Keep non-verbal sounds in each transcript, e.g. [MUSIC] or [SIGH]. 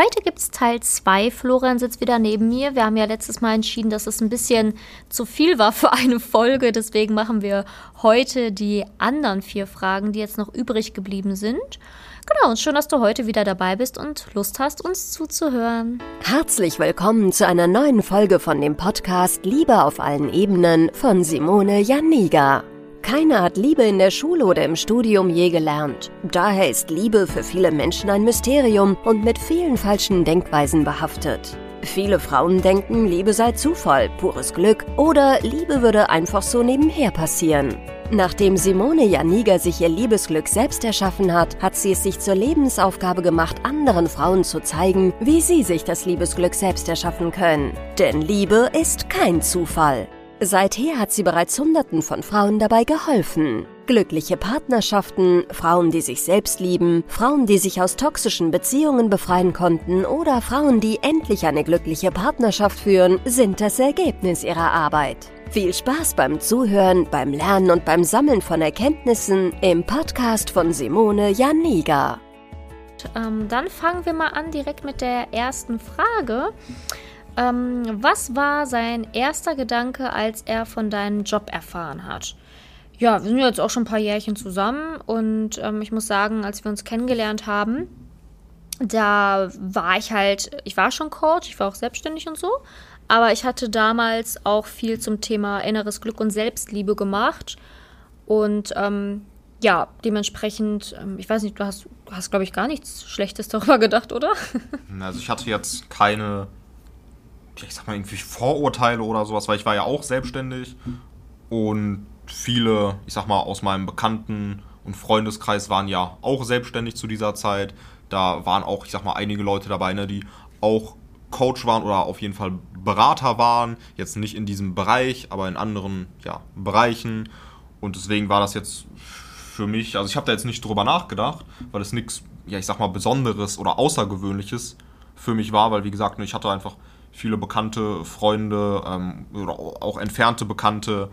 Heute gibt es Teil 2. Florian sitzt wieder neben mir. Wir haben ja letztes Mal entschieden, dass es ein bisschen zu viel war für eine Folge. Deswegen machen wir heute die anderen vier Fragen, die jetzt noch übrig geblieben sind. Genau, und schön, dass du heute wieder dabei bist und Lust hast, uns zuzuhören. Herzlich willkommen zu einer neuen Folge von dem Podcast Liebe auf allen Ebenen von Simone Janiga. Keiner hat Liebe in der Schule oder im Studium je gelernt. Daher ist Liebe für viele Menschen ein Mysterium und mit vielen falschen Denkweisen behaftet. Viele Frauen denken, Liebe sei Zufall, pures Glück oder Liebe würde einfach so nebenher passieren. Nachdem Simone Janiga sich ihr Liebesglück selbst erschaffen hat, hat sie es sich zur Lebensaufgabe gemacht, anderen Frauen zu zeigen, wie sie sich das Liebesglück selbst erschaffen können. Denn Liebe ist kein Zufall. Seither hat sie bereits Hunderten von Frauen dabei geholfen. Glückliche Partnerschaften, Frauen, die sich selbst lieben, Frauen, die sich aus toxischen Beziehungen befreien konnten oder Frauen, die endlich eine glückliche Partnerschaft führen, sind das Ergebnis ihrer Arbeit. Viel Spaß beim Zuhören, beim Lernen und beim Sammeln von Erkenntnissen im Podcast von Simone Janiga. Ähm, dann fangen wir mal an direkt mit der ersten Frage. Ähm, was war sein erster Gedanke, als er von deinem Job erfahren hat? Ja, wir sind jetzt auch schon ein paar Jährchen zusammen und ähm, ich muss sagen, als wir uns kennengelernt haben, da war ich halt, ich war schon Coach, ich war auch selbstständig und so, aber ich hatte damals auch viel zum Thema inneres Glück und Selbstliebe gemacht und ähm, ja, dementsprechend, ähm, ich weiß nicht, du hast, hast glaube ich, gar nichts Schlechtes darüber gedacht, oder? Also ich hatte jetzt keine ich sag mal, irgendwie Vorurteile oder sowas, weil ich war ja auch selbstständig und viele, ich sag mal, aus meinem Bekannten- und Freundeskreis waren ja auch selbstständig zu dieser Zeit. Da waren auch, ich sag mal, einige Leute dabei, ne, die auch Coach waren oder auf jeden Fall Berater waren. Jetzt nicht in diesem Bereich, aber in anderen ja, Bereichen. Und deswegen war das jetzt für mich, also ich habe da jetzt nicht drüber nachgedacht, weil es nichts, ja, ich sag mal, Besonderes oder Außergewöhnliches für mich war, weil wie gesagt, ne, ich hatte einfach viele bekannte Freunde ähm, oder auch entfernte Bekannte,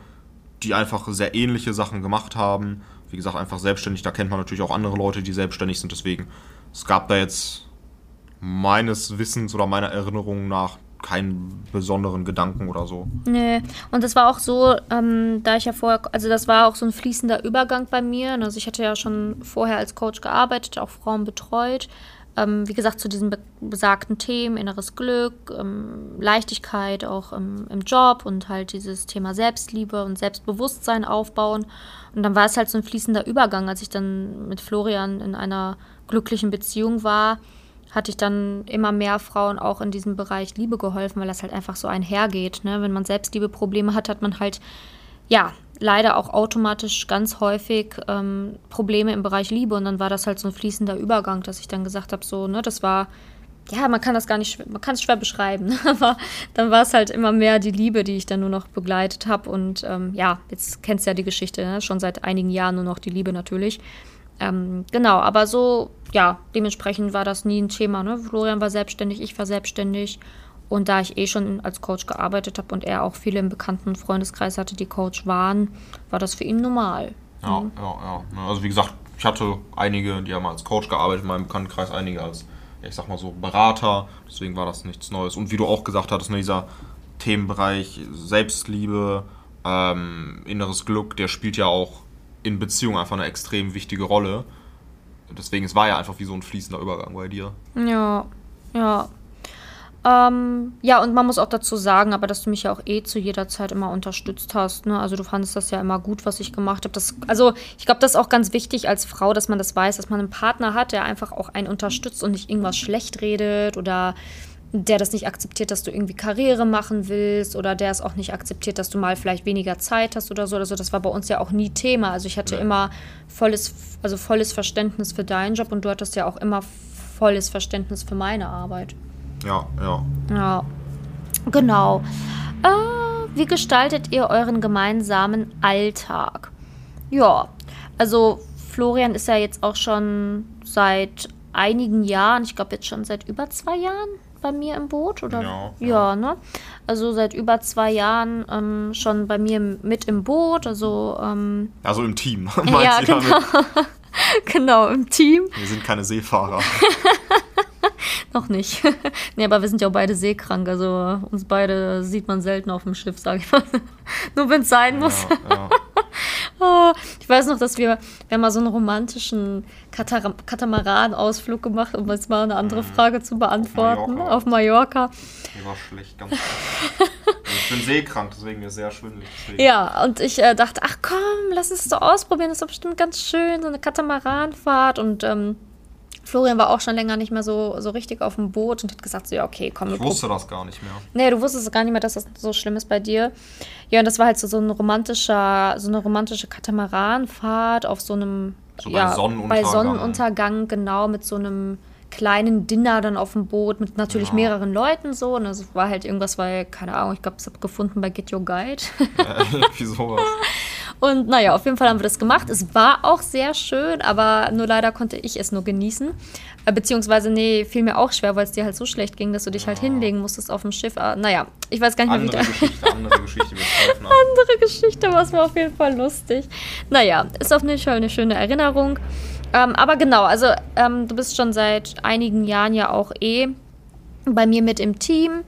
die einfach sehr ähnliche Sachen gemacht haben. Wie gesagt, einfach selbstständig. Da kennt man natürlich auch andere Leute, die selbstständig sind. Deswegen, es gab da jetzt meines Wissens oder meiner Erinnerung nach keinen besonderen Gedanken oder so. Nee, und das war auch so, ähm, da ich ja vorher, also das war auch so ein fließender Übergang bei mir. Also ich hatte ja schon vorher als Coach gearbeitet, auch Frauen betreut. Ähm, wie gesagt, zu diesen besagten Themen, inneres Glück, ähm, Leichtigkeit auch im, im, Job und halt dieses Thema Selbstliebe und Selbstbewusstsein aufbauen. Und dann war es halt so ein fließender Übergang, als ich dann mit Florian in einer glücklichen Beziehung war, hatte ich dann immer mehr Frauen auch in diesem Bereich Liebe geholfen, weil das halt einfach so einhergeht. Ne? Wenn man Selbstliebe-Probleme hat, hat man halt ja, leider auch automatisch ganz häufig ähm, Probleme im Bereich Liebe und dann war das halt so ein fließender Übergang, dass ich dann gesagt habe, so, ne, das war, ja, man kann das gar nicht, man kann es schwer beschreiben, [LAUGHS] aber dann war es halt immer mehr die Liebe, die ich dann nur noch begleitet habe und ähm, ja, jetzt kennst du ja die Geschichte, ne? schon seit einigen Jahren nur noch die Liebe natürlich. Ähm, genau, aber so, ja, dementsprechend war das nie ein Thema, ne? Florian war selbstständig, ich war selbstständig und da ich eh schon als Coach gearbeitet habe und er auch viele im bekannten Freundeskreis hatte, die Coach waren, war das für ihn normal. Ja, mhm. ja, ja. Also wie gesagt, ich hatte einige, die haben als Coach gearbeitet in meinem Bekanntenkreis, einige als, ich sag mal so, Berater. Deswegen war das nichts Neues. Und wie du auch gesagt hattest, ne, dieser Themenbereich Selbstliebe, ähm, inneres Glück, der spielt ja auch in Beziehungen einfach eine extrem wichtige Rolle. Deswegen, es war ja einfach wie so ein fließender Übergang bei dir. Ja, ja. Ähm, ja, und man muss auch dazu sagen, aber dass du mich ja auch eh zu jeder Zeit immer unterstützt hast. Ne? Also du fandest das ja immer gut, was ich gemacht habe. Also ich glaube, das ist auch ganz wichtig als Frau, dass man das weiß, dass man einen Partner hat, der einfach auch einen unterstützt und nicht irgendwas schlecht redet oder der das nicht akzeptiert, dass du irgendwie Karriere machen willst oder der es auch nicht akzeptiert, dass du mal vielleicht weniger Zeit hast oder so. Also das war bei uns ja auch nie Thema. Also ich hatte ja. immer volles, also volles Verständnis für deinen Job und du hattest ja auch immer volles Verständnis für meine Arbeit. Ja, ja. Ja, genau. Äh, wie gestaltet ihr euren gemeinsamen Alltag? Ja, also Florian ist ja jetzt auch schon seit einigen Jahren, ich glaube jetzt schon seit über zwei Jahren bei mir im Boot, oder? Ja, ja. ne? Also seit über zwei Jahren ähm, schon bei mir mit im Boot, also ähm, Also im Team, [LAUGHS] [LAUGHS] ja, genau. [LAUGHS] genau, im Team. Wir sind keine Seefahrer. [LAUGHS] Noch nicht. [LAUGHS] nee, aber wir sind ja auch beide seekrank. Also uns beide sieht man selten auf dem Schiff, sage ich mal. [LAUGHS] Nur wenn es sein muss. Ja, ja. oh, ich weiß noch, dass wir, wir haben mal so einen romantischen Katamaran-Ausflug gemacht, um jetzt mal eine andere mhm. Frage zu beantworten. Auf Mallorca. Auf Mallorca. Die war schlecht, ganz schlecht. ich bin seekrank, deswegen ist sehr schwindelig. Deswegen. Ja, und ich äh, dachte, ach komm, lass uns das ausprobieren. Das ist doch bestimmt ganz schön, so eine Katamaranfahrt. Und ähm, Florian war auch schon länger nicht mehr so, so richtig auf dem Boot und hat gesagt, so, ja, okay, komm. Ich wusste das gar nicht mehr. Nee, du wusstest gar nicht mehr, dass das so schlimm ist bei dir. Ja, und das war halt so, so ein romantischer, so eine romantische Katamaranfahrt auf so einem, so ja, bei Sonnenuntergang. Bei Sonnenuntergang, genau, mit so einem kleinen Dinner dann auf dem Boot mit natürlich ja. mehreren Leuten so. Und das war halt irgendwas, weil, keine Ahnung, ich glaube, ich habe gefunden bei Get Your Guide. [LAUGHS] Ja, irgendwie sowas. [LAUGHS] Und naja, auf jeden Fall haben wir das gemacht. Es war auch sehr schön, aber nur leider konnte ich es nur genießen. Äh, beziehungsweise, nee, fiel mir auch schwer, weil es dir halt so schlecht ging, dass du dich halt ja. halt hinlegen musstest auf dem Schiff. Äh, naja, ich weiß gar nicht andere mehr, wie Geschichte, Andere Geschichte, [LAUGHS] Andere Geschichte, was war auf jeden Fall lustig. Naja, ist auf jeden Fall eine schöne Erinnerung. Ähm, aber genau, also ähm, du bist schon seit einigen Jahren ja auch eh bei mir mit im Team.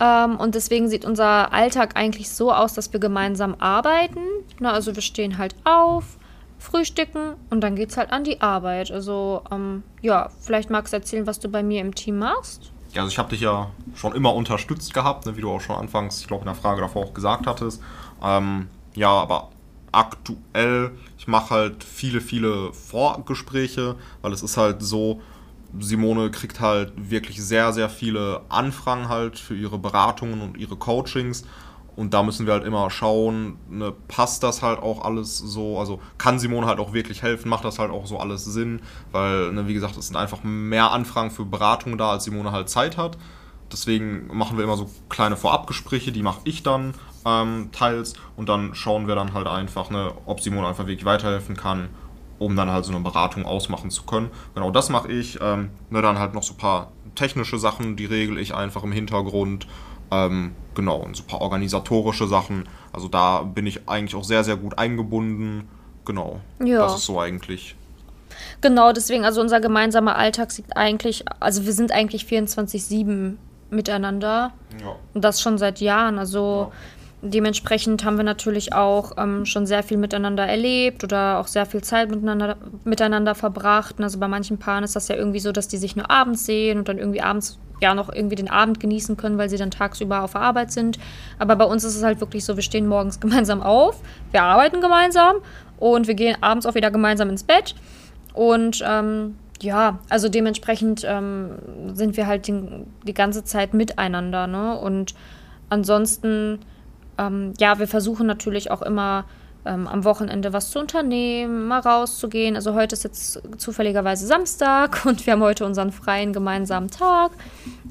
Ähm, und deswegen sieht unser Alltag eigentlich so aus, dass wir gemeinsam arbeiten. Na, also wir stehen halt auf, frühstücken und dann geht's halt an die Arbeit. Also ähm, ja, vielleicht magst du erzählen, was du bei mir im Team machst. Ja, also ich habe dich ja schon immer unterstützt gehabt, ne, wie du auch schon anfangs, ich glaube in der Frage davor auch gesagt hattest. Ähm, ja, aber aktuell, ich mache halt viele, viele Vorgespräche, weil es ist halt so, Simone kriegt halt wirklich sehr, sehr viele Anfragen halt für ihre Beratungen und ihre Coachings. Und da müssen wir halt immer schauen, ne, passt das halt auch alles so, also kann Simone halt auch wirklich helfen, macht das halt auch so alles Sinn, weil, ne, wie gesagt, es sind einfach mehr Anfragen für Beratungen da, als Simone halt Zeit hat. Deswegen machen wir immer so kleine Vorabgespräche, die mache ich dann ähm, teils und dann schauen wir dann halt einfach, ne, ob Simone einfach wirklich weiterhelfen kann um dann halt so eine Beratung ausmachen zu können. Genau das mache ich. Ähm, ne, dann halt noch so ein paar technische Sachen, die regel ich einfach im Hintergrund. Ähm, genau, und so ein paar organisatorische Sachen. Also da bin ich eigentlich auch sehr, sehr gut eingebunden. Genau. Ja. Das ist so eigentlich. Genau, deswegen, also unser gemeinsamer Alltag sieht eigentlich, also wir sind eigentlich 24-7 miteinander. Ja. Und das schon seit Jahren. Also ja. Dementsprechend haben wir natürlich auch ähm, schon sehr viel miteinander erlebt oder auch sehr viel Zeit miteinander, miteinander verbracht. Also bei manchen Paaren ist das ja irgendwie so, dass die sich nur abends sehen und dann irgendwie abends ja noch irgendwie den Abend genießen können, weil sie dann tagsüber auf der Arbeit sind. Aber bei uns ist es halt wirklich so, wir stehen morgens [LAUGHS] gemeinsam auf, wir arbeiten gemeinsam und wir gehen abends auch wieder gemeinsam ins Bett. Und ähm, ja, also dementsprechend ähm, sind wir halt die, die ganze Zeit miteinander. Ne? Und ansonsten ähm, ja, wir versuchen natürlich auch immer ähm, am Wochenende was zu unternehmen, mal rauszugehen. Also heute ist jetzt zufälligerweise Samstag [LAUGHS] und wir haben heute unseren freien gemeinsamen Tag.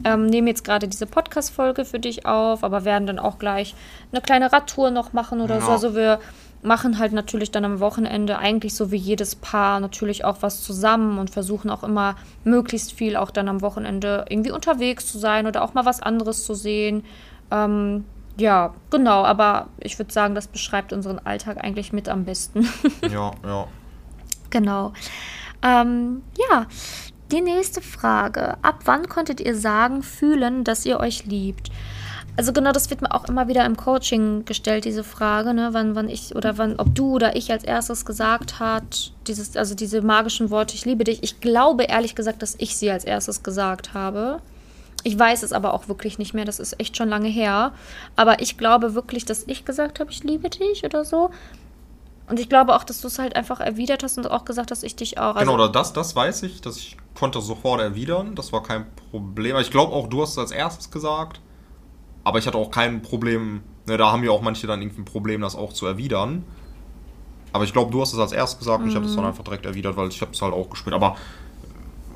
Ähm, nehmen jetzt gerade diese Podcast-Folge für dich auf, aber werden dann auch gleich eine kleine Radtour noch machen oder ja. so. Also wir machen halt natürlich dann am Wochenende eigentlich so wie jedes Paar natürlich auch was zusammen und versuchen auch immer möglichst viel auch dann am Wochenende irgendwie unterwegs zu sein oder auch mal was anderes zu sehen. Ähm, ja, genau, aber ich würde sagen, das beschreibt unseren Alltag eigentlich mit am besten. [LAUGHS] ja, ja. Genau. Ähm, ja, die nächste Frage. Ab wann konntet ihr sagen, fühlen, dass ihr euch liebt? Also genau, das wird mir auch immer wieder im Coaching gestellt, diese Frage, ne, wann, wann ich oder wann, ob du oder ich als erstes gesagt hat, dieses, also diese magischen Worte, ich liebe dich. Ich glaube ehrlich gesagt, dass ich sie als erstes gesagt habe. Ich weiß es aber auch wirklich nicht mehr, das ist echt schon lange her. Aber ich glaube wirklich, dass ich gesagt habe, ich liebe dich oder so. Und ich glaube auch, dass du es halt einfach erwidert hast und auch gesagt hast, ich dich auch. Also genau, das, das weiß ich, dass ich konnte sofort erwidern. Das war kein Problem. Ich glaube auch, du hast es als erstes gesagt. Aber ich hatte auch kein Problem. Ne, da haben ja auch manche dann irgendwie ein Problem, das auch zu erwidern. Aber ich glaube, du hast es als erstes gesagt und ich habe es dann mhm. einfach direkt erwidert, weil ich habe es halt auch gespielt. Aber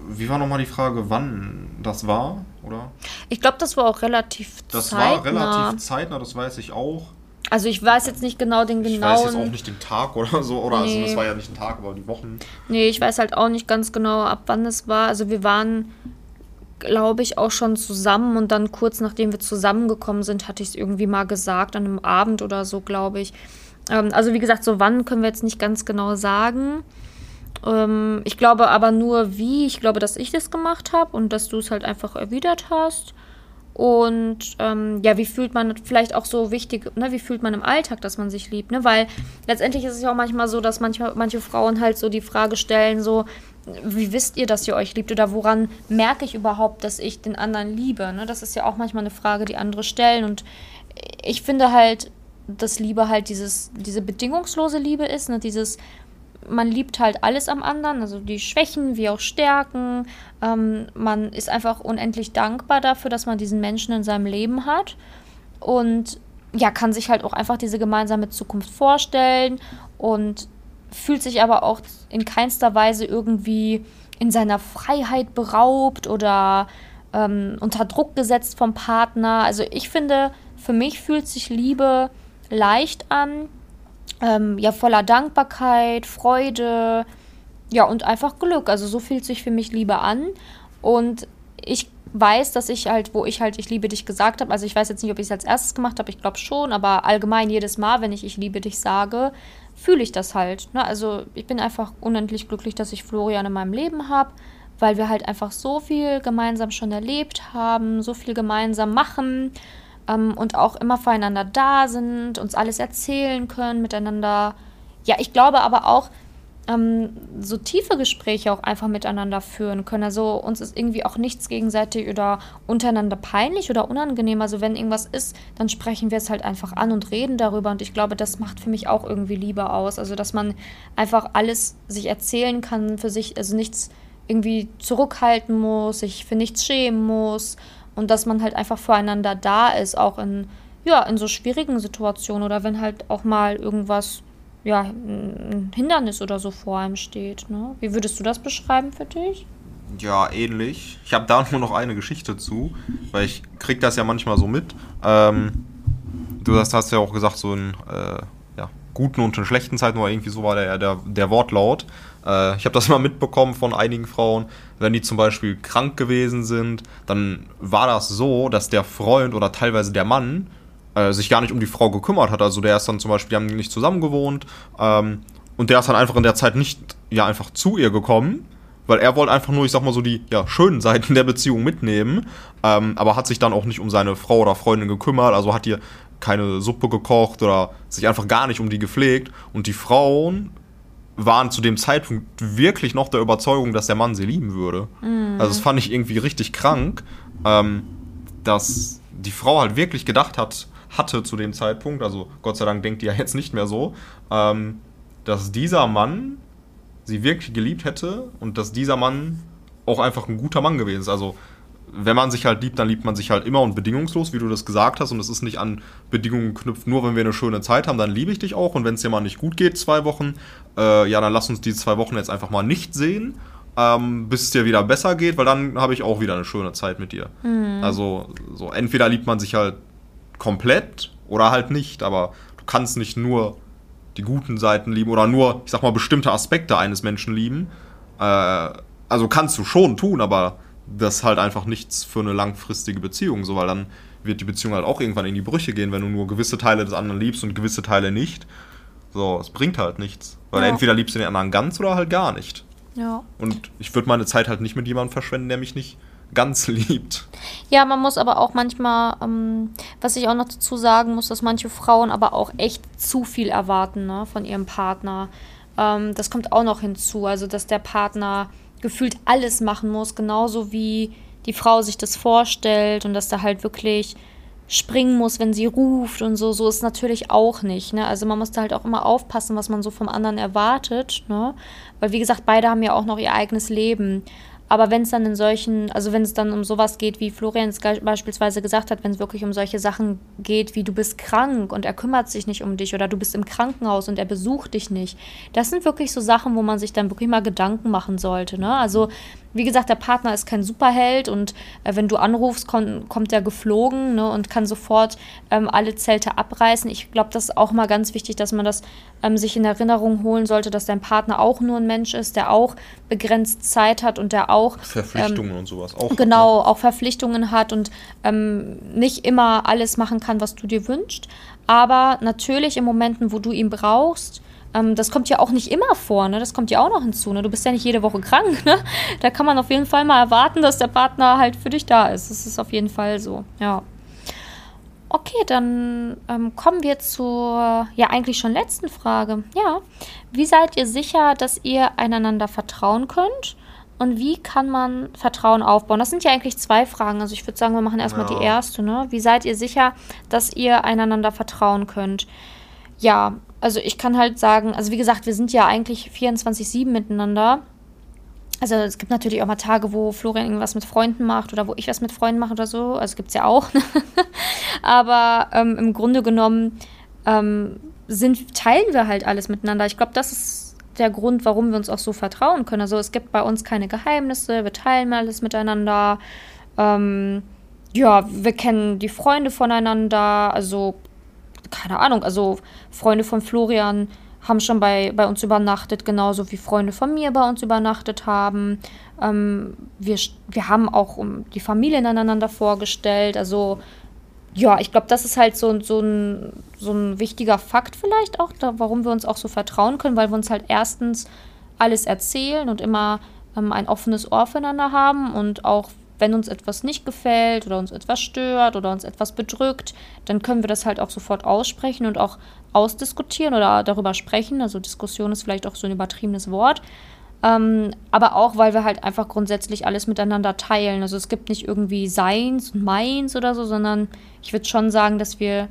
wie war nochmal die Frage, wann das war, oder? Ich glaube, das war auch relativ das zeitnah. Das war relativ zeitnah, das weiß ich auch. Also ich weiß jetzt nicht genau den genauen... Ich weiß jetzt auch nicht den Tag oder so, oder nee. also das war ja nicht ein Tag, aber die Wochen. Nee, ich weiß halt auch nicht ganz genau, ab wann es war. Also wir waren, glaube ich, auch schon zusammen und dann kurz nachdem wir zusammengekommen sind, hatte ich es irgendwie mal gesagt, an einem Abend oder so, glaube ich. Ähm, also wie gesagt, so wann können wir jetzt nicht ganz genau sagen. Ähm, ich glaube aber nur, wie. Ich glaube, dass ich das gemacht habe und dass du es halt einfach erwidert hast. Und ähm, ja, wie fühlt man vielleicht auch so wichtig, ne, wie fühlt man im Alltag, dass man sich liebt, ne? Weil letztendlich ist es ja auch manchmal so, dass manchmal, manche Frauen halt so die Frage stellen, so, wie wisst ihr, dass ihr euch liebt oder woran merke ich überhaupt, dass ich den anderen liebe? Ne? Das ist ja auch manchmal eine Frage, die andere stellen. Und ich finde halt, dass Liebe halt dieses, diese bedingungslose Liebe ist, ne? dieses, man liebt halt alles am anderen, also die Schwächen wie auch Stärken. Ähm, man ist einfach unendlich dankbar dafür, dass man diesen Menschen in seinem Leben hat und ja, kann sich halt auch einfach diese gemeinsame Zukunft vorstellen und fühlt sich aber auch in keinster Weise irgendwie in seiner Freiheit beraubt oder ähm, unter Druck gesetzt vom Partner. Also ich finde, für mich fühlt sich Liebe leicht an ähm, ja voller Dankbarkeit, Freude, ja und einfach Glück. Also so fühlt sich für mich Liebe an und ich weiß, dass ich halt, wo ich halt ich liebe dich gesagt habe, also ich weiß jetzt nicht, ob ich es als erstes gemacht habe, ich glaube schon, aber allgemein jedes Mal, wenn ich ich liebe dich sage, fühle ich das halt. Ne? Also ich bin einfach unendlich glücklich, dass ich Florian in meinem Leben habe, weil wir halt einfach so viel gemeinsam schon erlebt haben, so viel gemeinsam machen ähm, und auch immer füreinander da sind, uns alles erzählen können, miteinander. Ja, ich glaube aber auch, ähm, so tiefe Gespräche auch einfach miteinander führen können. Also uns ist irgendwie auch nichts gegenseitig oder untereinander peinlich oder unangenehm. Also wenn irgendwas ist, dann sprechen wir es halt einfach an und reden darüber. Und ich glaube, das macht für mich auch irgendwie Liebe aus. Also dass man einfach alles sich erzählen kann für sich, also nichts irgendwie zurückhalten muss, sich für nichts schämen muss und dass man halt einfach füreinander da ist, auch in, ja, in so schwierigen Situationen oder wenn halt auch mal irgendwas, ja, ein Hindernis oder so vor einem steht. Ne? Wie würdest du das beschreiben für dich? Ja, ähnlich. Ich habe da [LAUGHS] nur noch eine Geschichte zu, weil ich krieg das ja manchmal so mit. Ähm, du hast, hast ja auch gesagt, so in äh, guten und in schlechten Zeiten, oder irgendwie so war der, der, der Wortlaut. Äh, ich habe das [LAUGHS] mal mitbekommen von einigen Frauen, wenn die zum Beispiel krank gewesen sind, dann war das so, dass der Freund oder teilweise der Mann äh, sich gar nicht um die Frau gekümmert hat. Also der ist dann zum Beispiel, die haben nicht zusammen gewohnt ähm, und der ist dann einfach in der Zeit nicht ja einfach zu ihr gekommen, weil er wollte einfach nur, ich sag mal so, die ja, schönen Seiten der Beziehung mitnehmen, ähm, aber hat sich dann auch nicht um seine Frau oder Freundin gekümmert, also hat ihr keine Suppe gekocht oder sich einfach gar nicht um die gepflegt und die Frauen waren zu dem Zeitpunkt wirklich noch der Überzeugung, dass der Mann sie lieben würde. Mhm. Also das fand ich irgendwie richtig krank, ähm, dass die Frau halt wirklich gedacht hat, hatte zu dem Zeitpunkt, also Gott sei Dank denkt die ja jetzt nicht mehr so, ähm, dass dieser Mann sie wirklich geliebt hätte und dass dieser Mann auch einfach ein guter Mann gewesen ist. Also wenn man sich halt liebt, dann liebt man sich halt immer und bedingungslos, wie du das gesagt hast. Und es ist nicht an Bedingungen geknüpft, nur wenn wir eine schöne Zeit haben, dann liebe ich dich auch. Und wenn es dir mal nicht gut geht, zwei Wochen, äh, ja, dann lass uns die zwei Wochen jetzt einfach mal nicht sehen, ähm, bis es dir wieder besser geht, weil dann habe ich auch wieder eine schöne Zeit mit dir. Mhm. Also, so, entweder liebt man sich halt komplett oder halt nicht, aber du kannst nicht nur die guten Seiten lieben oder nur, ich sag mal, bestimmte Aspekte eines Menschen lieben. Äh, also kannst du schon tun, aber das ist halt einfach nichts für eine langfristige Beziehung, so, weil dann wird die Beziehung halt auch irgendwann in die Brüche gehen, wenn du nur gewisse Teile des anderen liebst und gewisse Teile nicht. So, es bringt halt nichts. Weil ja. entweder liebst du den anderen ganz oder halt gar nicht. Ja. Und ich würde meine Zeit halt nicht mit jemandem verschwenden, der mich nicht ganz [LAUGHS] liebt. Ja, man muss aber auch manchmal, ähm, was ich auch noch dazu sagen muss, dass manche Frauen aber auch echt zu viel erwarten ne, von ihrem Partner. Ähm, das kommt auch noch hinzu, also dass der Partner gefühlt alles machen muss, genauso wie die Frau sich das vorstellt und dass da halt wirklich springen muss, wenn sie ruft und so. So ist natürlich auch nicht. Ne? Also man muss da halt auch immer aufpassen, was man so vom anderen erwartet. Ne? Weil wie gesagt, beide haben ja auch noch ihr eigenes Leben. Aber wenn es dann in solchen, also wenn es dann um sowas geht, wie Florian es beispielsweise gesagt hat, wenn es wirklich um solche Sachen geht, wie du bist krank und er kümmert sich nicht um dich oder du bist im Krankenhaus und er besucht dich nicht, das sind wirklich so Sachen, wo man sich dann wirklich mal Gedanken machen sollte. Ne? Also wie gesagt, der Partner ist kein Superheld und äh, wenn du anrufst, kommt, kommt er geflogen ne, und kann sofort ähm, alle Zelte abreißen. Ich glaube, das ist auch mal ganz wichtig, dass man das ähm, sich in Erinnerung holen sollte, dass dein Partner auch nur ein Mensch ist, der auch begrenzt Zeit hat und der auch Verpflichtungen ähm, und sowas auch. Genau, hat, ne? auch Verpflichtungen hat und ähm, nicht immer alles machen kann, was du dir wünschst. Aber natürlich in Momenten, wo du ihn brauchst, Ähm, das kommt ja auch nicht immer vor, ne? Das kommt ja auch noch hinzu, ne? Du bist ja nicht jede Woche krank, [LAUGHS] ne? Da kann man auf jeden Fall mal erwarten, dass der Partner halt für dich da ist. Das ist auf jeden Fall so, ja. Okay, dann ähm, kommen wir zur, ja, eigentlich schon letzten Frage. Ja, wie seid ihr sicher, dass ihr einander vertrauen könnt? Und wie kann man Vertrauen aufbauen? Das sind ja eigentlich zwei Fragen. Also ich würde sagen, wir machen erstmal ja. die erste. Ne? Wie seid ihr sicher, dass ihr einander vertrauen könnt? Ja, also ich kann halt sagen, also wie gesagt, wir sind ja eigentlich 24-7 miteinander. Also es gibt natürlich auch mal Tage, wo Florian irgendwas mit Freunden macht oder wo ich was mit Freunden mache oder so. Also gibt es ja auch. [LAUGHS] Aber ähm, im Grunde genommen ähm, sind, teilen wir halt alles miteinander. Ich glaube, das ist der Grund, warum wir uns auch so vertrauen können. Also es gibt bei uns keine Geheimnisse, wir teilen alles miteinander. Ähm, ja, wir kennen die Freunde voneinander. Also keine Ahnung, also Freunde von Florian haben schon bei, bei uns übernachtet, genauso wie Freunde von mir bei uns übernachtet haben. Ähm, wir, wir haben auch um die Familien aneinander vorgestellt. Also ja, ich glaube, das ist halt so, so, ein, so ein wichtiger Fakt vielleicht auch, da, warum wir uns auch so vertrauen können, weil wir uns halt erstens alles erzählen und immer ähm, ein offenes Ohr füreinander haben und auch wenn uns etwas nicht gefällt oder uns etwas stört oder uns etwas bedrückt, dann können wir das halt auch sofort aussprechen und auch ausdiskutieren oder darüber sprechen. Also Diskussion ist vielleicht auch so ein übertriebenes Wort. Ähm, aber auch, weil wir halt einfach grundsätzlich alles miteinander teilen. Also es gibt nicht irgendwie Seins und Meins oder so, sondern ich würde schon sagen, dass wir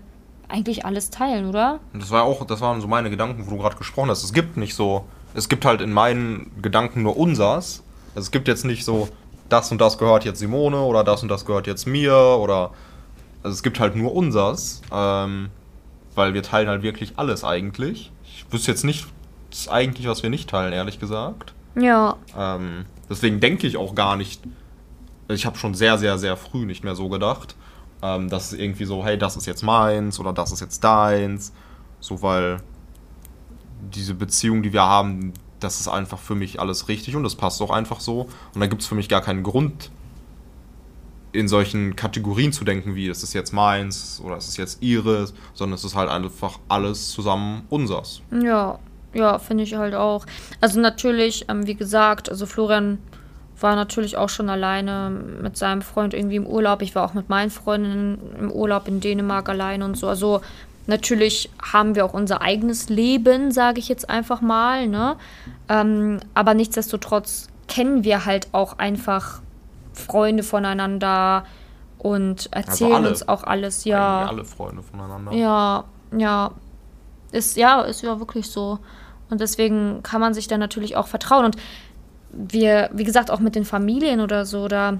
eigentlich alles teilen, oder? Das war auch, das waren so meine Gedanken, wo du gerade gesprochen hast. Es gibt nicht so, es gibt halt in meinen Gedanken nur unsers. Also es gibt jetzt nicht so, das und das gehört jetzt Simone oder das und das gehört jetzt mir oder also es gibt halt nur unsers, ähm, weil wir teilen halt wirklich alles eigentlich. Ich wüsste jetzt nicht eigentlich, was wir nicht teilen, ehrlich gesagt. Ja. Ähm, deswegen denke ich auch gar nicht, ich habe schon sehr, sehr, sehr früh nicht mehr so gedacht, ähm, dass es irgendwie so, hey, das ist jetzt meins oder das ist jetzt deins. So, weil diese Beziehung, die wir haben, das ist einfach für mich alles richtig und das passt auch einfach so. Und da gibt es für mich gar keinen Grund, in solchen Kategorien zu denken, wie es ist jetzt meins oder es ist jetzt ihres, sondern es ist halt einfach alles zusammen unsers. Ja, ja, finde ich halt auch. Also natürlich, ähm, wie gesagt, also Florian war natürlich auch schon alleine mit seinem Freund irgendwie im Urlaub. Ich war auch mit meinen Freundinnen im Urlaub in Dänemark alleine und so. Also Natürlich haben wir auch unser eigenes Leben, sage ich jetzt einfach mal. Ne? Ähm, aber nichtsdestotrotz kennen wir halt auch einfach Freunde voneinander und erzählen also uns auch alles. Ja, alle Freunde voneinander. Ja, ja. Ist, ja, ist ja wirklich so. Und deswegen kann man sich da natürlich auch vertrauen. Und wir, wie gesagt, auch mit den Familien oder so, da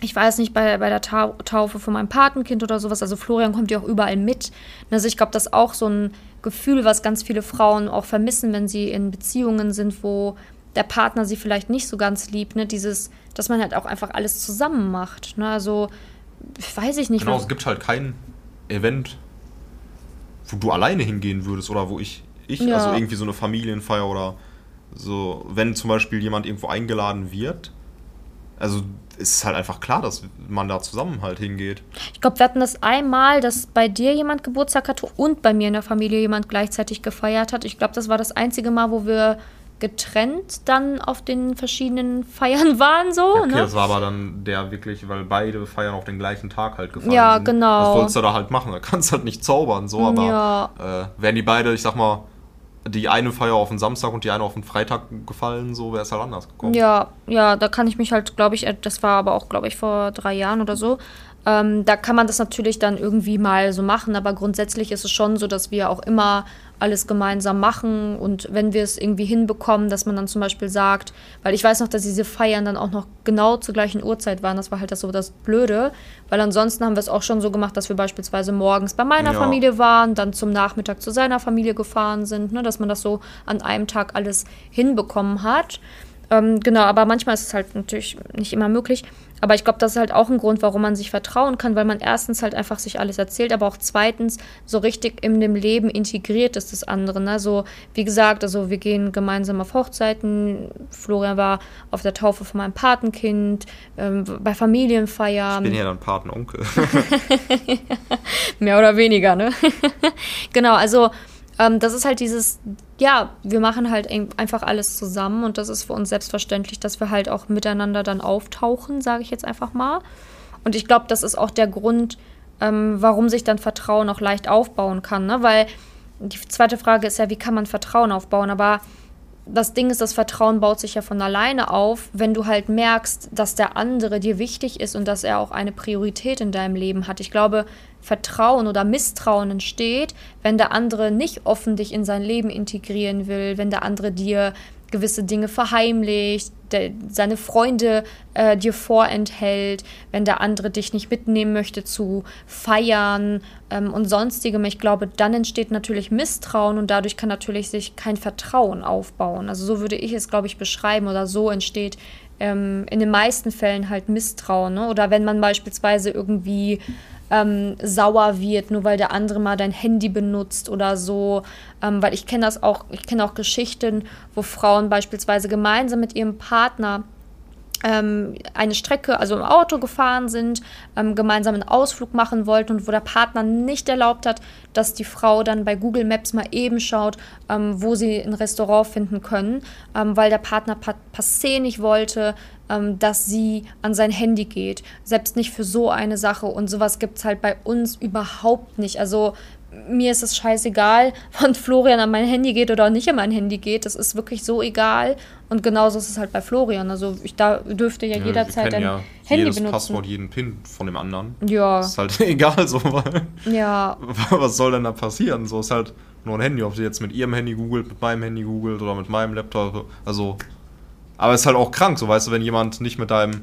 ich weiß nicht, bei, bei der Taufe von meinem Patenkind oder sowas, also Florian kommt ja auch überall mit. Also ich glaube, das ist auch so ein Gefühl, was ganz viele Frauen auch vermissen, wenn sie in Beziehungen sind, wo der Partner sie vielleicht nicht so ganz liebt, ne? Dieses, dass man halt auch einfach alles zusammen macht. Ne? Also, weiß ich nicht. Genau, es gibt halt kein Event, wo du alleine hingehen würdest oder wo ich, ich, ja. also irgendwie so eine Familienfeier oder so, wenn zum Beispiel jemand irgendwo eingeladen wird, also ist halt einfach klar, dass man da zusammen halt hingeht. Ich glaube, wir hatten das einmal, dass bei dir jemand Geburtstag hatte und bei mir in der Familie jemand gleichzeitig gefeiert hat. Ich glaube, das war das einzige Mal, wo wir getrennt dann auf den verschiedenen [LAUGHS] Feiern waren so. Ja, okay, ne? das war aber dann der wirklich, weil beide Feiern auf den gleichen Tag halt gefallen ja, sind. Ja, genau. Was wolltest du da halt machen? Da kannst du halt nicht zaubern, so, aber ja. äh, wären die beide, ich sag mal, die eine Feier auf den Samstag und die eine auf den Freitag gefallen, so wäre es halt anders gekommen. Ja, ja, da kann ich mich halt, glaube ich, äh, das war aber auch, glaube ich, vor drei Jahren oder so, ähm, da kann man das natürlich dann irgendwie mal so machen, aber grundsätzlich ist es schon so, dass wir auch immer alles gemeinsam machen und wenn wir es irgendwie hinbekommen, dass man dann zum Beispiel sagt, weil ich weiß noch, dass diese Feiern dann auch noch genau zur gleichen Uhrzeit waren, das war halt das so das Blöde, weil ansonsten haben wir es auch schon so gemacht, dass wir beispielsweise morgens bei meiner ja. Familie waren, dann zum Nachmittag zu seiner Familie gefahren sind, ne, dass man das so an einem Tag alles hinbekommen hat. Ähm, genau, aber manchmal ist es halt natürlich nicht immer möglich. Aber ich glaube, das ist halt auch ein Grund, warum man sich vertrauen kann, weil man erstens halt einfach sich alles erzählt, aber auch zweitens so richtig in dem Leben integriert ist das andere. Ne? So, wie gesagt, also wir gehen gemeinsam auf Hochzeiten. Florian war auf der Taufe von meinem Patenkind, ähm, bei Familienfeiern. Ich bin ja dann Patenonkel. [LAUGHS] Mehr oder weniger, ne? [LAUGHS] genau, also ähm, das ist halt dieses, ja, wir machen halt einfach alles zusammen und das ist für uns selbstverständlich, dass wir halt auch miteinander dann auftauchen, sage ich jetzt einfach mal. Und ich glaube, das ist auch der Grund, ähm, warum sich dann Vertrauen auch leicht aufbauen kann, ne? weil die zweite Frage ist ja, wie kann man Vertrauen aufbauen? Aber das Ding ist, das Vertrauen baut sich ja von alleine auf, wenn du halt merkst, dass der andere dir wichtig ist und dass er auch eine Priorität in deinem Leben hat. Ich glaube, Vertrauen oder Misstrauen entsteht, wenn der andere nicht offen dich in sein Leben integrieren will, wenn der andere dir gewisse Dinge verheimlicht, der, seine Freunde äh, dir vorenthält, wenn der andere dich nicht mitnehmen möchte zu feiern ähm, und sonstigem. Ich glaube, dann entsteht natürlich Misstrauen und dadurch kann natürlich sich kein Vertrauen aufbauen. Also so würde ich es, glaube ich, beschreiben oder so entsteht ähm, in den meisten Fällen halt Misstrauen. Ne? Oder wenn man beispielsweise irgendwie ähm, sauer wird, nur weil der andere mal dein Handy benutzt oder so. Ähm, weil ich kenne das auch, ich kenne auch Geschichten, wo Frauen beispielsweise gemeinsam mit ihrem Partner ähm, eine Strecke, also im Auto gefahren sind, ähm, gemeinsam einen Ausflug machen wollten und wo der Partner nicht erlaubt hat, dass die Frau dann bei Google Maps mal eben schaut, ähm, wo sie ein Restaurant finden können, ähm, weil der Partner pa passé nicht wollte, ähm, dass sie an sein Handy geht. Selbst nicht für so eine Sache und sowas gibt es halt bei uns überhaupt nicht. Also mir ist es scheißegal, [LAUGHS] wann Florian an mein Handy geht oder nicht an mein Handy geht. Das ist wirklich so egal. Und genauso ist es halt bei Florian. Also ich da dürfte ja, ja jederzeit ein ja Handy jedes benutzen. Passwort, jeden PIN von dem anderen. Ja. Ist halt [LAUGHS] egal so. Weil ja. [LAUGHS] Was soll denn da passieren? So ist halt nur ein Handy. Ob sie jetzt mit ihrem Handy googelt, mit meinem Handy googelt oder mit meinem Laptop. Also. Aber es ist halt auch krank, so weißt du, wenn jemand nicht mit deinem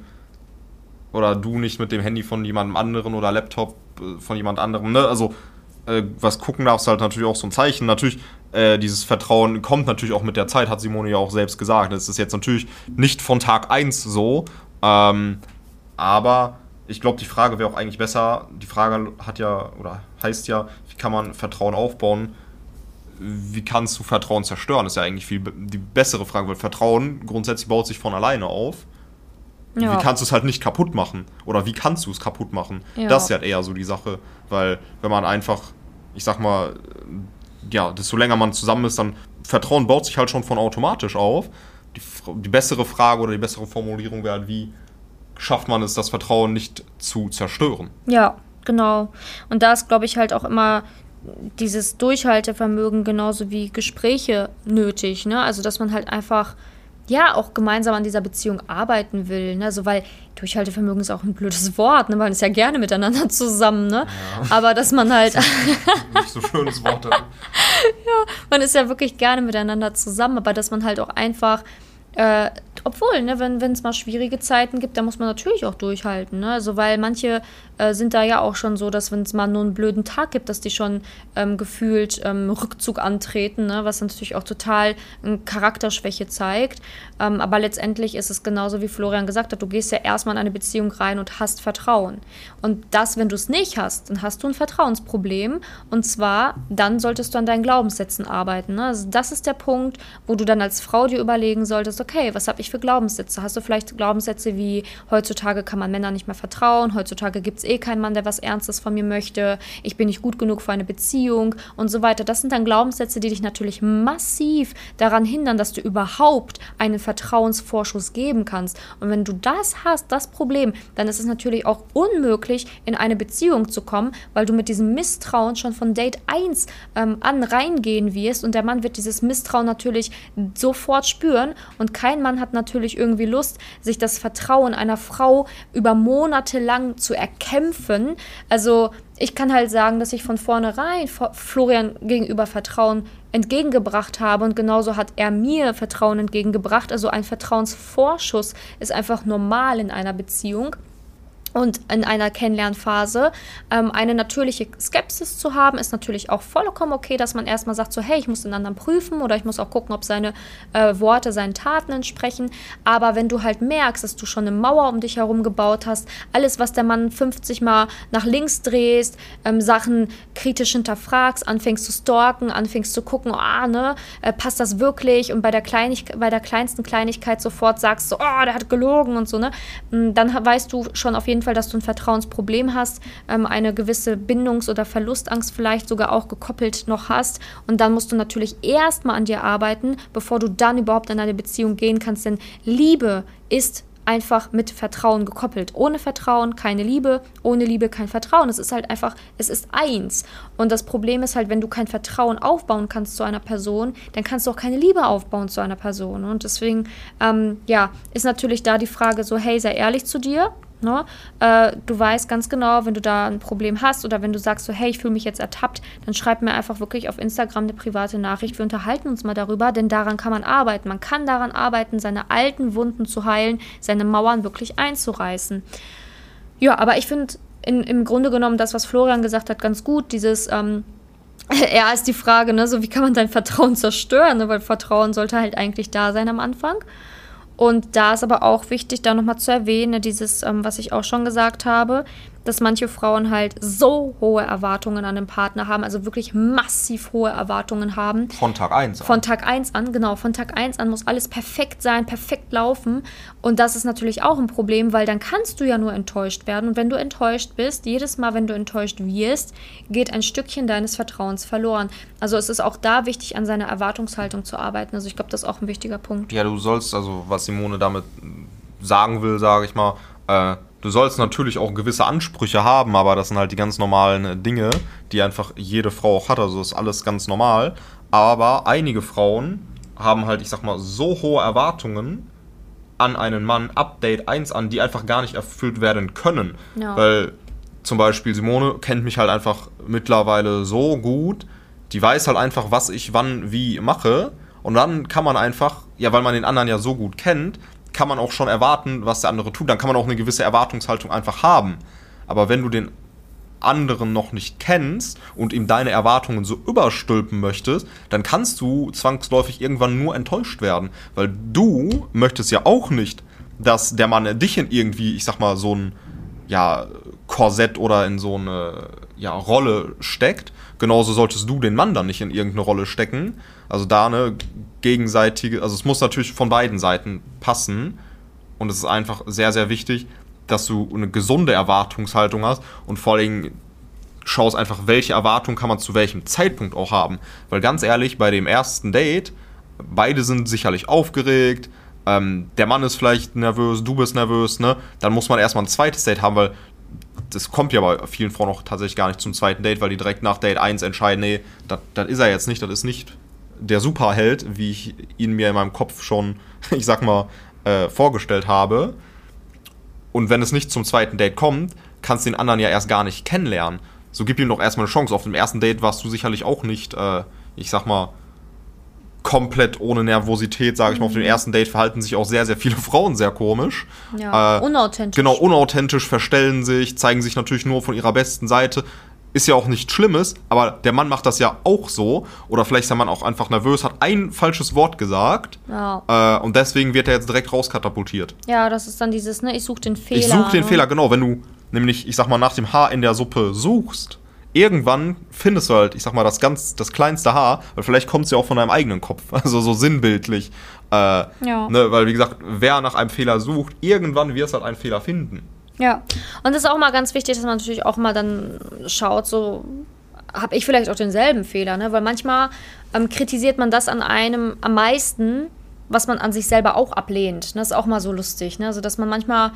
oder du nicht mit dem Handy von jemandem anderen oder Laptop äh, von jemand anderem, ne? Also äh, was gucken darfst, halt natürlich auch so ein Zeichen. Natürlich, äh, dieses Vertrauen kommt natürlich auch mit der Zeit, hat Simone ja auch selbst gesagt. Das ist jetzt natürlich nicht von Tag 1 so, ähm, aber ich glaube, die Frage wäre auch eigentlich besser. Die Frage hat ja, oder heißt ja, wie kann man Vertrauen aufbauen? Wie kannst du Vertrauen zerstören? Ist ja eigentlich viel die bessere Frage, weil Vertrauen grundsätzlich baut sich von alleine auf. Ja. Wie kannst du es halt nicht kaputt machen? Oder wie kannst du es kaputt machen? Ja. Das ist ja eher so die Sache. Weil, wenn man einfach, ich sag mal, ja, desto länger man zusammen ist, dann Vertrauen baut sich halt schon von automatisch auf. Die, die bessere Frage oder die bessere Formulierung wäre halt, wie schafft man es, das Vertrauen nicht zu zerstören? Ja, genau. Und da ist, glaube ich, halt auch immer dieses Durchhaltevermögen genauso wie Gespräche nötig. Ne? Also, dass man halt einfach ja auch gemeinsam an dieser Beziehung arbeiten will. Ne? Also, weil Durchhaltevermögen ist auch ein blödes Wort, ne? man ist ja gerne miteinander [LAUGHS] zusammen, ne? Ja. Aber dass man halt. [LAUGHS] nicht so schönes Wort. ja, man ist ja wirklich gerne miteinander zusammen, aber dass man halt auch einfach äh, obwohl, ne, wenn es mal schwierige Zeiten gibt, dann muss man natürlich auch durchhalten. Ne? Also, weil manche äh, sind da ja auch schon so, dass wenn es mal nur einen blöden Tag gibt, dass die schon ähm, gefühlt ähm, Rückzug antreten, ne? was natürlich auch total eine Charakterschwäche zeigt. Ähm, aber letztendlich ist es genauso, wie Florian gesagt hat, du gehst ja erstmal in eine Beziehung rein und hast Vertrauen. Und das, wenn du es nicht hast, dann hast du ein Vertrauensproblem. Und zwar, dann solltest du an deinen Glaubenssätzen arbeiten. Ne? Also das ist der Punkt, wo du dann als Frau dir überlegen solltest, okay, was habe ich für Glaubenssätze? Hast du vielleicht Glaubenssätze wie, heutzutage kann man Männern nicht mehr vertrauen, heutzutage gibt es eh keinen Mann, der was Ernstes von mir möchte, ich bin nicht gut genug für eine Beziehung und so weiter. Das sind dann Glaubenssätze, die dich natürlich massiv daran hindern, dass du überhaupt einen Vertrauensvorschuss geben kannst. Und wenn du das hast, das Problem, dann ist es natürlich auch unmöglich, in eine Beziehung zu kommen, weil du mit diesem Misstrauen schon von Date 1 ähm, an reingehen wirst und der Mann wird dieses Misstrauen natürlich sofort spüren und kein Mann hat natürlich irgendwie Lust, sich das Vertrauen einer Frau über Monate lang zu erkämpfen. Also ich kann halt sagen, dass ich von vornherein Florian gegenüber Vertrauen entgegengebracht habe und genauso hat er mir Vertrauen entgegengebracht. Also ein Vertrauensvorschuss ist einfach normal in einer Beziehung und in einer Kennenlernphase ähm, eine natürliche Skepsis zu haben, ist natürlich auch vollkommen okay, dass man erstmal sagt, so hey, ich muss den anderen prüfen oder ich muss auch gucken, ob seine äh, Worte seinen Taten entsprechen. Aber wenn du halt merkst, dass du schon eine Mauer um dich herum gebaut hast, alles, was der Mann 50 Mal nach links drehst, ähm, Sachen kritisch hinterfragst, anfängst zu stalken, anfängst zu gucken, ah, ne, äh, passt das wirklich? Und bei der, Kleinig bei der kleinsten Kleinigkeit sofort sagst so, oh, der hat gelogen und so, ne, dann weißt du schon auf jeden Fall, dass du ein Vertrauensproblem hast, ähm, eine gewisse Bindungs- oder Verlustangst vielleicht sogar auch gekoppelt noch hast. Und dann musst du natürlich erstmal an dir arbeiten, bevor du dann überhaupt in eine Beziehung gehen kannst. Denn Liebe ist einfach mit Vertrauen gekoppelt. Ohne Vertrauen keine Liebe, ohne Liebe kein Vertrauen. Es ist halt einfach, es ist eins. Und das Problem ist halt, wenn du kein Vertrauen aufbauen kannst zu einer Person, dann kannst du auch keine Liebe aufbauen zu einer Person. Und deswegen, ähm, ja, ist natürlich da die Frage so, hey, sei ehrlich zu dir. Ne? Äh, du weißt ganz genau, wenn du da ein Problem hast oder wenn du sagst so, hey, ich fühle mich jetzt ertappt, dann schreib mir einfach wirklich auf Instagram eine private Nachricht. Wir unterhalten uns mal darüber, denn daran kann man arbeiten. Man kann daran arbeiten, seine alten Wunden zu heilen, seine Mauern wirklich einzureißen. Ja, aber ich finde im Grunde genommen das, was Florian gesagt hat, ganz gut. Dieses, ähm, ja, [LAUGHS] ist die Frage, ne, so wie kann man dein Vertrauen zerstören? Ne? Weil Vertrauen sollte halt eigentlich da sein am Anfang. Und da ist aber auch wichtig, da nochmal zu erwähnen, ne, dieses, ähm, was ich auch schon gesagt habe, dass manche Frauen halt so hohe Erwartungen an den Partner haben, also wirklich massiv hohe Erwartungen haben. Von Tag 1 an. Von Tag 1 an, genau. Von Tag 1 an muss alles perfekt sein, perfekt laufen. Und das ist natürlich auch ein Problem, weil dann kannst du ja nur enttäuscht werden. Und wenn du enttäuscht bist, jedes Mal, wenn du enttäuscht wirst, geht ein Stückchen deines Vertrauens verloren. Also es ist auch da wichtig, an seiner Erwartungshaltung zu arbeiten. Also ich glaube, das ist auch ein wichtiger Punkt. Ja, du sollst, also was Simone damit sagen will, sage ich mal, äh, Du sollst natürlich auch gewisse Ansprüche haben, aber das sind halt die ganz normalen Dinge, die einfach jede Frau auch hat. Also ist alles ganz normal. Aber einige Frauen haben halt, ich sag mal, so hohe Erwartungen an einen Mann, Update 1 an, die einfach gar nicht erfüllt werden können. Ja. Weil zum Beispiel Simone kennt mich halt einfach mittlerweile so gut, die weiß halt einfach, was ich wann wie mache. Und dann kann man einfach, ja, weil man den anderen ja so gut kennt, kann man auch schon erwarten, was der andere tut. Dann kann man auch eine gewisse Erwartungshaltung einfach haben. Aber wenn du den anderen noch nicht kennst und ihm deine Erwartungen so überstülpen möchtest, dann kannst du zwangsläufig irgendwann nur enttäuscht werden. Weil du möchtest ja auch nicht, dass der Mann dich in irgendwie, ich sag mal, so ein ja, Korsett oder in so eine ja, Rolle steckt. Genauso solltest du den Mann dann nicht in irgendeine Rolle stecken. Also da eine gegenseitige, also es muss natürlich von beiden Seiten passen. Und es ist einfach sehr, sehr wichtig, dass du eine gesunde Erwartungshaltung hast und vor allem schaust einfach, welche Erwartung kann man zu welchem Zeitpunkt auch haben. Weil ganz ehrlich, bei dem ersten Date, beide sind sicherlich aufgeregt, ähm, der Mann ist vielleicht nervös, du bist nervös, ne? Dann muss man erstmal ein zweites Date haben, weil das kommt ja bei vielen Frauen auch tatsächlich gar nicht zum zweiten Date, weil die direkt nach Date 1 entscheiden, nee, das ist er jetzt nicht, das ist nicht der Superheld, wie ich ihn mir in meinem Kopf schon, [LAUGHS] ich sag mal, äh, vorgestellt habe. Und wenn es nicht zum zweiten Date kommt, kannst du den anderen ja erst gar nicht kennenlernen. So gib ihm doch erstmal eine Chance. Auf dem ersten Date warst du sicherlich auch nicht, äh, ich sag mal, komplett ohne Nervosität, sage ich mal. Auf dem mhm. ersten Date verhalten sich auch sehr, sehr viele [LAUGHS] Frauen sehr komisch. Ja, äh, unauthentisch. Genau, unauthentisch, verstellen sich, zeigen sich natürlich nur von ihrer besten Seite. Ist ja auch nichts Schlimmes, aber der Mann macht das ja auch so. Oder vielleicht ist der Mann auch einfach nervös, hat ein falsches Wort gesagt. Ja. Äh, und deswegen wird er jetzt direkt rauskatapultiert. Ja, das ist dann dieses, ne, ich suche den Fehler. Ich suche den ne? Fehler, genau. Wenn du nämlich, ich sag mal, nach dem Haar in der Suppe suchst, irgendwann findest du halt, ich sag mal, das ganz, das kleinste Haar, weil vielleicht kommt es ja auch von deinem eigenen Kopf, [LAUGHS] also so sinnbildlich. Äh, ja. ne, weil, wie gesagt, wer nach einem Fehler sucht, irgendwann wirst du halt einen Fehler finden. Ja, und das ist auch mal ganz wichtig, dass man natürlich auch mal dann schaut, so habe ich vielleicht auch denselben Fehler, ne? weil manchmal ähm, kritisiert man das an einem am meisten, was man an sich selber auch ablehnt. Ne? Das ist auch mal so lustig, ne? also dass man manchmal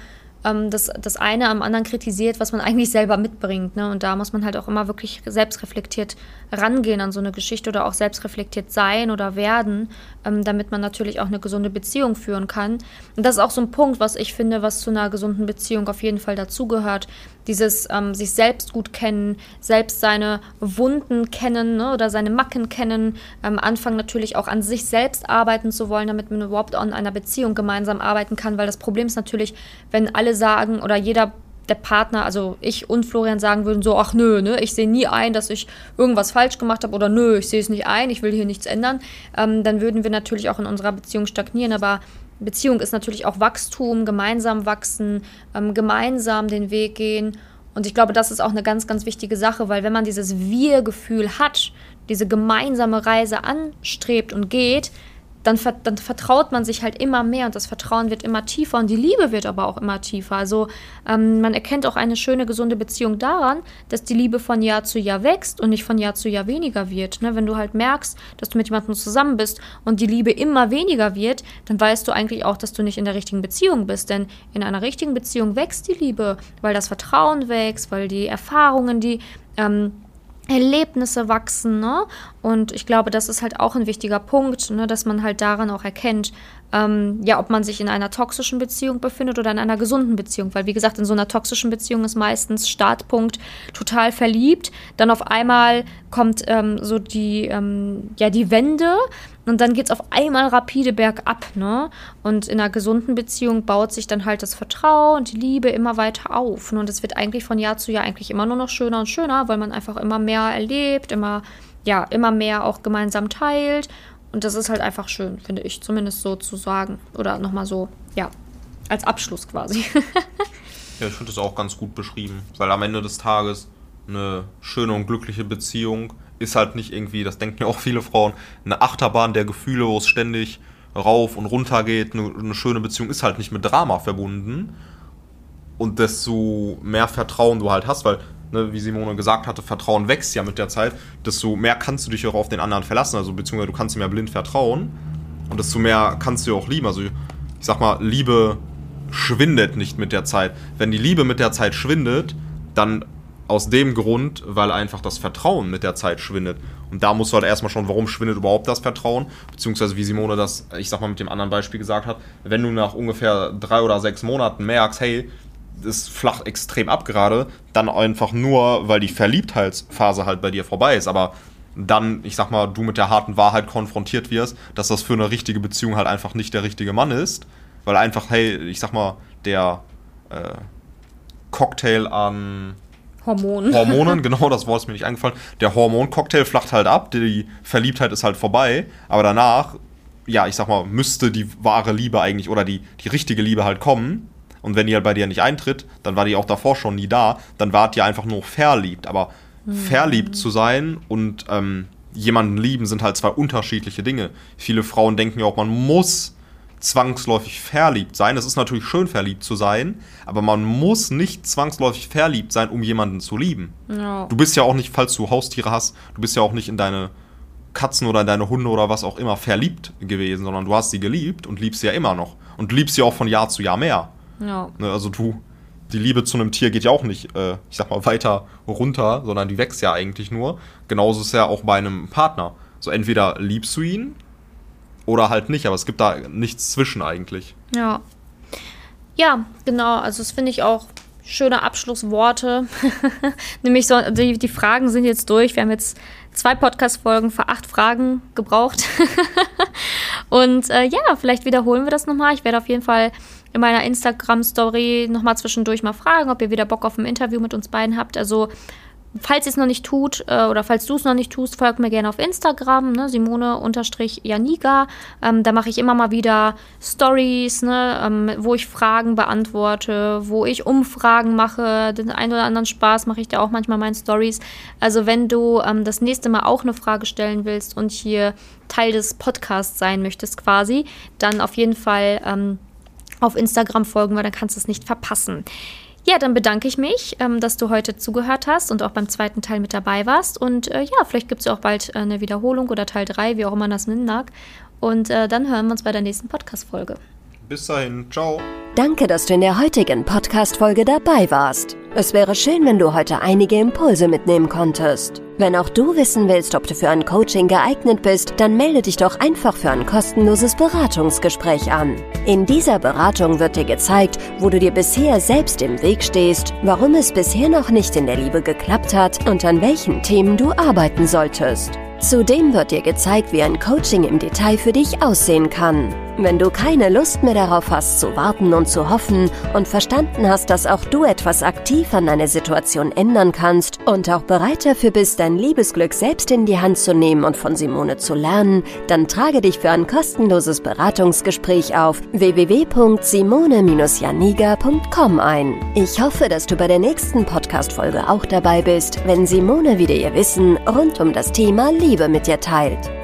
ähm, das, das eine am anderen kritisiert, was man [LAUGHS] eigentlich selber mitbringt. Ne? Und da muss man halt auch immer wirklich selbstreflektiert rangehen an so eine Geschichte oder auch selbstreflektiert sein oder werden, ähm, damit man natürlich auch eine gesunde Beziehung führen kann. Und das ist auch so ein Punkt, was ich finde, was zu einer gesunden Beziehung auf jeden Fall dazugehört. Dieses ähm, sich selbst gut kennen, selbst seine Wunden kennen ne, oder seine Macken kennen, ähm, anfangen natürlich auch an sich selbst arbeiten zu wollen, damit man überhaupt an einer Beziehung gemeinsam arbeiten kann, weil das Problem ist natürlich, wenn alle sagen oder jeder der Partner, also ich und Florian sagen würden so, ach nö, ne, ich sehe nie ein, dass ich irgendwas falsch gemacht habe oder nö, ich sehe es nicht ein, ich will hier nichts ändern, ähm, dann würden wir natürlich auch in unserer Beziehung stagnieren. Aber Beziehung ist natürlich auch Wachstum, gemeinsam wachsen, ähm, gemeinsam den Weg gehen. Und ich glaube, das ist auch eine ganz, ganz wichtige Sache, weil wenn man dieses Wir-Gefühl hat, diese gemeinsame Reise anstrebt und geht, dann, dann, vertraut man sich halt immer mehr und das Vertrauen wird immer tiefer und die Liebe wird aber auch immer tiefer. Also ähm, man erkennt auch eine schöne, gesunde Beziehung daran, dass die Liebe von Jahr zu Jahr wächst und nicht von Jahr zu Jahr weniger wird. Ne? Wenn du halt merkst, dass du mit jemandem zusammen bist und die Liebe immer weniger wird, dann weißt du eigentlich auch, dass du nicht in der richtigen Beziehung bist. Denn in einer richtigen Beziehung wächst die Liebe, weil das Vertrauen wächst, weil die Erfahrungen, die ähm, Erlebnisse wachsen, ne? Und ich glaube, das ist halt auch ein wichtiger Punkt, ne? dass man halt daran auch erkennt, ähm, ja, ob man sich in einer toxischen Beziehung befindet oder in einer gesunden Beziehung. Weil, wie gesagt, in so einer toxischen Beziehung ist meistens Startpunkt total verliebt. Dann auf einmal kommt ähm, so die, ähm, ja, die Wende und dann geht es auf einmal rapide bergab, ne? Und in einer gesunden Beziehung baut sich dann halt das Vertrauen und die Liebe immer weiter auf. Ne? Und es wird eigentlich von Jahr zu Jahr eigentlich immer nur noch schöner und schöner, weil man einfach immer mehr erlebt, immer, ja, immer mehr auch gemeinsam teilt. Und das ist halt einfach schön, finde ich, zumindest so zu sagen. Oder nochmal so, ja, als Abschluss quasi. [LAUGHS] ja, ich finde das auch ganz gut beschrieben, weil am Ende des Tages eine schöne und glückliche Beziehung ist halt nicht irgendwie, das denken ja auch viele Frauen, eine Achterbahn der Gefühle, wo es ständig rauf und runter geht. Eine, eine schöne Beziehung ist halt nicht mit Drama verbunden. Und desto mehr Vertrauen du halt hast, weil, ne, wie Simone gesagt hatte, Vertrauen wächst ja mit der Zeit, desto mehr kannst du dich auch auf den anderen verlassen, also beziehungsweise du kannst ihm ja blind vertrauen. Und desto mehr kannst du auch lieben. Also ich sag mal, Liebe schwindet nicht mit der Zeit. Wenn die Liebe mit der Zeit schwindet, dann aus dem Grund, weil einfach das Vertrauen mit der Zeit schwindet. Und da musst du halt erstmal schon, warum schwindet überhaupt das Vertrauen? Beziehungsweise wie Simone das, ich sag mal, mit dem anderen Beispiel gesagt hat, wenn du nach ungefähr drei oder sechs Monaten merkst, hey, das flacht extrem ab gerade, dann einfach nur, weil die Verliebtheitsphase halt bei dir vorbei ist. Aber dann, ich sag mal, du mit der harten Wahrheit konfrontiert wirst, dass das für eine richtige Beziehung halt einfach nicht der richtige Mann ist. Weil einfach, hey, ich sag mal, der äh, Cocktail an [LAUGHS] Hormonen. Hormonen, [LAUGHS] genau, das Wort ist mir nicht eingefallen. Der Hormoncocktail flacht halt ab, die Verliebtheit ist halt vorbei, aber danach, ja, ich sag mal, müsste die wahre Liebe eigentlich oder die, die richtige Liebe halt kommen. Und wenn die halt bei dir nicht eintritt, dann war die auch davor schon nie da, dann wart ihr einfach nur verliebt. Aber mhm. verliebt zu sein und ähm, jemanden lieben sind halt zwei unterschiedliche Dinge. Viele Frauen denken ja auch, man muss zwangsläufig verliebt sein. Es ist natürlich schön, verliebt zu sein, aber man muss nicht zwangsläufig verliebt sein, um jemanden zu lieben. Ja. Du bist ja auch nicht, falls du Haustiere hast, du bist ja auch nicht in deine Katzen oder in deine Hunde oder was auch immer verliebt gewesen, sondern du hast sie geliebt und liebst sie ja immer noch. Und liebst sie auch von Jahr zu Jahr mehr. Ja. Ne, also du, die Liebe zu einem Tier geht ja auch nicht, äh, ich sag mal, weiter runter, sondern die wächst ja eigentlich nur. Genauso ist es ja auch bei einem Partner. So entweder liebst du ihn oder halt nicht, aber es gibt da nichts zwischen eigentlich. Ja. Ja, genau, also das finde ich auch schöne Abschlussworte. [LAUGHS] Nämlich so, die, die Fragen sind jetzt durch. Wir haben jetzt zwei Podcast-Folgen für acht Fragen gebraucht. [LAUGHS] Und äh, ja, vielleicht wiederholen wir das nochmal. Ich werde auf jeden Fall in meiner Instagram-Story nochmal zwischendurch mal fragen, ob ihr wieder Bock auf ein Interview mit uns beiden habt. Also Falls ihr es noch nicht tut äh, oder falls du es noch nicht tust, folgt mir gerne auf Instagram, ne, Simone-Janiga. Ähm, da mache ich immer mal wieder Stories, ne, ähm, wo ich Fragen beantworte, wo ich Umfragen mache. Den einen oder anderen Spaß mache ich da auch manchmal meinen Stories. Also wenn du ähm, das nächste Mal auch eine Frage stellen willst und hier Teil des Podcasts sein möchtest quasi, dann auf jeden Fall ähm, auf Instagram folgen, weil dann kannst du es nicht verpassen. Ja, dann bedanke ich mich, ähm, dass du heute zugehört hast und auch beim zweiten Teil mit dabei warst. Und äh, ja, vielleicht gibt es ja auch bald äh, eine Wiederholung oder Teil 3, wie auch immer das nennen mag. Und äh, dann hören wir uns bei der nächsten Podcast-Folge. Bis dahin, ciao. Danke, dass du in der heutigen Podcast-Folge dabei warst. Es wäre schön, wenn du heute einige Impulse mitnehmen konntest. Wenn auch du wissen willst, ob du für ein Coaching geeignet bist, dann melde dich doch einfach für ein kostenloses Beratungsgespräch an. In dieser Beratung wird dir gezeigt, wo du dir bisher selbst im Weg stehst, warum es bisher noch nicht in der Liebe geklappt hat und an welchen Themen du arbeiten solltest. Zudem wird dir gezeigt, wie ein Coaching im Detail für dich aussehen kann. Wenn du keine Lust mehr darauf hast, zu warten und zu hoffen und verstanden hast, dass auch du etwas aktiv an deiner Situation ändern kannst und auch bereit dafür bist, dein Liebesglück selbst in die Hand zu nehmen und von Simone zu lernen, dann trage dich für ein kostenloses Beratungsgespräch auf www.simone-janiga.com ein. Ich hoffe, dass du bei der nächsten Podcast-Folge auch dabei bist, wenn Simone wieder ihr Wissen rund um das Thema Liebe mit dir teilt.